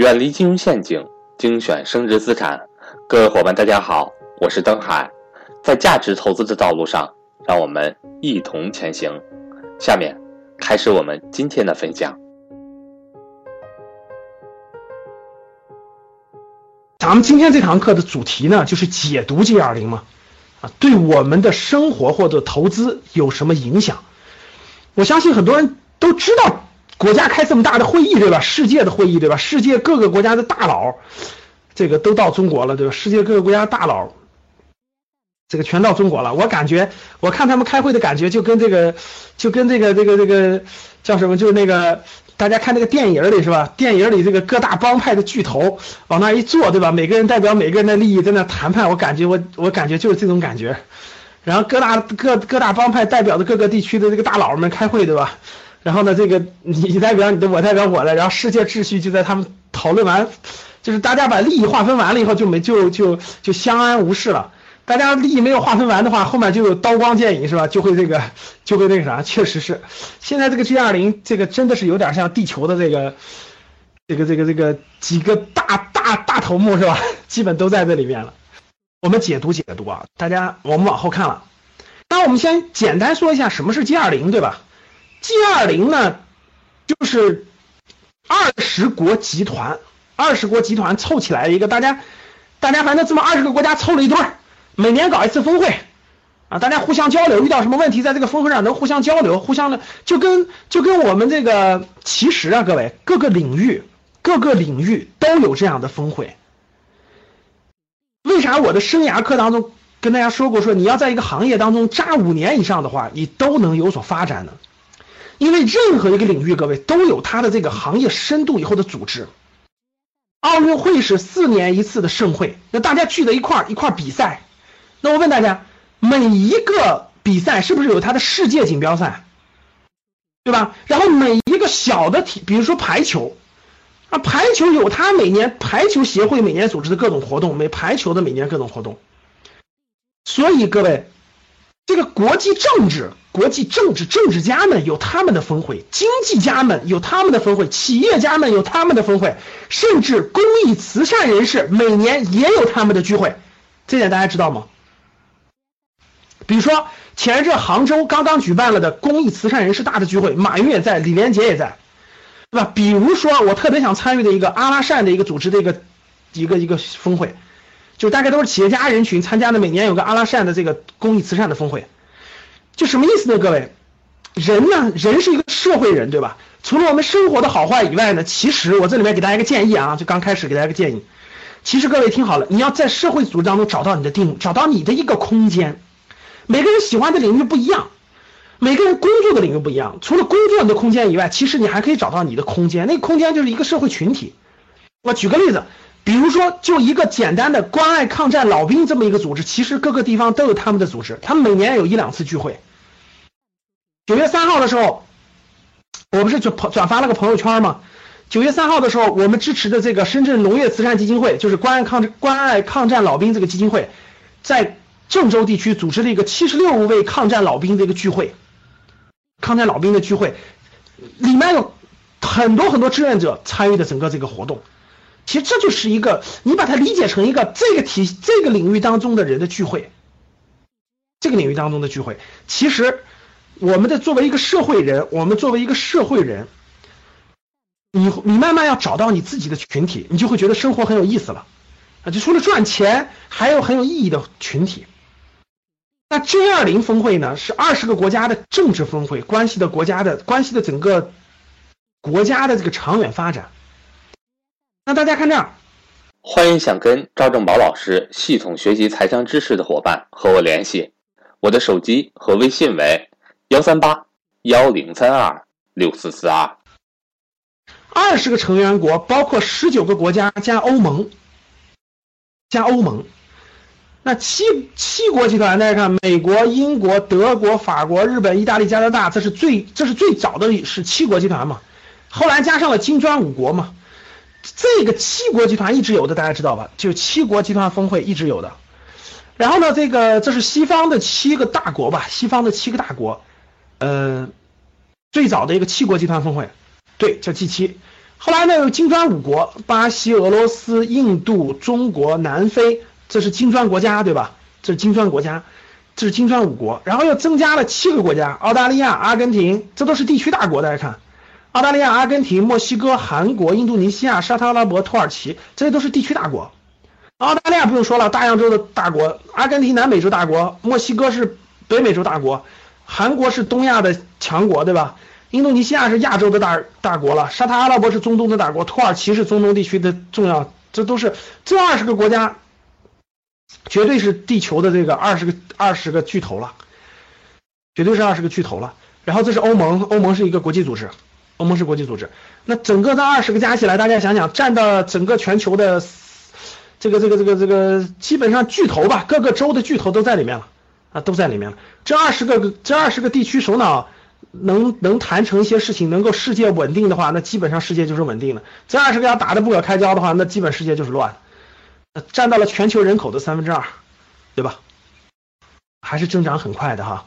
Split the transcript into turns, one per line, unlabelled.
远离金融陷阱，精选升值资产。各位伙伴，大家好，我是登海。在价值投资的道路上，让我们一同前行。下面开始我们今天的分享。
咱们今天这堂课的主题呢，就是解读 G 二零嘛，啊，对我们的生活或者投资有什么影响？我相信很多人都知道。国家开这么大的会议，对吧？世界的会议，对吧？世界各个国家的大佬，这个都到中国了，对吧？世界各个国家大佬，这个全到中国了。我感觉，我看他们开会的感觉，就跟这个，就跟这个，这个，这个叫什么？就是那个大家看那个电影里是吧？电影里这个各大帮派的巨头往那一坐，对吧？每个人代表每个人的利益在那谈判。我感觉，我我感觉就是这种感觉。然后各大各各大帮派代表的各个地区的这个大佬们开会，对吧？然后呢，这个你代表你的，我代表我的，然后世界秩序就在他们讨论完，就是大家把利益划分完了以后，就没就就就相安无事了。大家利益没有划分完的话，后面就有刀光剑影，是吧？就会这个就会那个啥，确实是。现在这个 G 二零这个真的是有点像地球的这个这个这个这个几个大大大头目是吧？基本都在这里面了。我们解读解读啊，大家我们往后看了。那我们先简单说一下什么是 G 二零，对吧？G 二零呢，就是二十国集团，二十国集团凑起来一个，大家，大家反正这么二十个国家凑了一堆儿，每年搞一次峰会，啊，大家互相交流，遇到什么问题，在这个峰会上能互相交流，互相的就跟就跟我们这个其实啊，各位各个领域各个领域都有这样的峰会。为啥我的生涯课当中跟大家说过，说你要在一个行业当中扎五年以上的话，你都能有所发展呢？因为任何一个领域，各位都有它的这个行业深度以后的组织。奥运会是四年一次的盛会，那大家聚在一块儿一块儿比赛。那我问大家，每一个比赛是不是有它的世界锦标赛，对吧？然后每一个小的体，比如说排球，啊，排球有它每年排球协会每年组织的各种活动，每排球的每年各种活动。所以各位。这个国际政治、国际政治政治家们有他们的峰会，经济家们有他们的峰会，企业家们有他们的峰会，甚至公益慈善人士每年也有他们的聚会，这点大家知道吗？比如说前一阵杭州刚刚举办了的公益慈善人士大的聚会，马云也在，李连杰也在，对吧？比如说我特别想参与的一个阿拉善的一个组织的一个一个一个峰会。就大概都是企业家人群参加的，每年有个阿拉善的这个公益慈善的峰会，就什么意思呢？各位，人呢，人是一个社会人，对吧？除了我们生活的好坏以外呢，其实我这里面给大家一个建议啊，就刚开始给大家一个建议，其实各位听好了，你要在社会组织当中找到你的定，找到你的一个空间。每个人喜欢的领域不一样，每个人工作的领域不一样，除了工作的空间以外，其实你还可以找到你的空间，那个空间就是一个社会群体。我举个例子。比如说，就一个简单的关爱抗战老兵这么一个组织，其实各个地方都有他们的组织，他们每年有一两次聚会。九月三号的时候，我不是转转发了个朋友圈吗？九月三号的时候，我们支持的这个深圳农业慈善基金会，就是关爱抗关爱抗战老兵这个基金会，在郑州地区组织了一个七十六位抗战老兵的一个聚会。抗战老兵的聚会，里面有很多很多志愿者参与的整个这个活动。其实这就是一个，你把它理解成一个这个体这个领域当中的人的聚会，这个领域当中的聚会。其实，我们的作为一个社会人，我们作为一个社会人，你你慢慢要找到你自己的群体，你就会觉得生活很有意思了啊！就除了赚钱，还有很有意义的群体。那 G 二零峰会呢，是二十个国家的政治峰会，关系的国家的关系的整个国家的这个长远发展。那大家看这儿，
欢迎想跟赵正宝老师系统学习财商知识的伙伴和我联系，我的手机和微信为幺三八幺零三二六四四二。
二十个成员国包括十九个国家加欧盟，加欧盟。那七七国集团，大家看，美国、英国、德国、法国、日本、意大利、加拿大，这是最这是最早的是七国集团嘛？后来加上了金砖五国嘛？这个七国集团一直有的，大家知道吧？就七国集团峰会一直有的。然后呢，这个这是西方的七个大国吧？西方的七个大国，呃，最早的一个七国集团峰会，对，叫 G 七。后来呢，有金砖五国：巴西、俄罗斯、印度、中国、南非，这是金砖国家，对吧？这是金砖国家，这是金砖五国。然后又增加了七个国家：澳大利亚、阿根廷，这都是地区大国。大家看，澳大利亚、阿根廷、墨西哥、韩国、印度尼西亚、沙特阿拉伯、土耳其，这些都是地区大国。澳大利亚不用说了，大洋洲的大国；阿根廷南美洲大国；墨西哥是北美洲大国；韩国是东亚的强国，对吧？印度尼西亚是亚洲的大大国了，沙特阿拉伯是中东的大国，土耳其是中东地区的重要，这都是这二十个国家，绝对是地球的这个二十个二十个巨头了，绝对是二十个巨头了。然后这是欧盟，欧盟是一个国际组织，欧盟是国际组织。那整个这二十个加起来，大家想想，占到整个全球的这个这个这个这个基本上巨头吧，各个州的巨头都在里面了啊，都在里面了。这二十个这二十个地区首脑。能能谈成一些事情，能够世界稳定的话，那基本上世界就是稳定的。这二十个要打的不可开交的话，那基本世界就是乱，占到了全球人口的三分之二，对吧？还是增长很快的哈。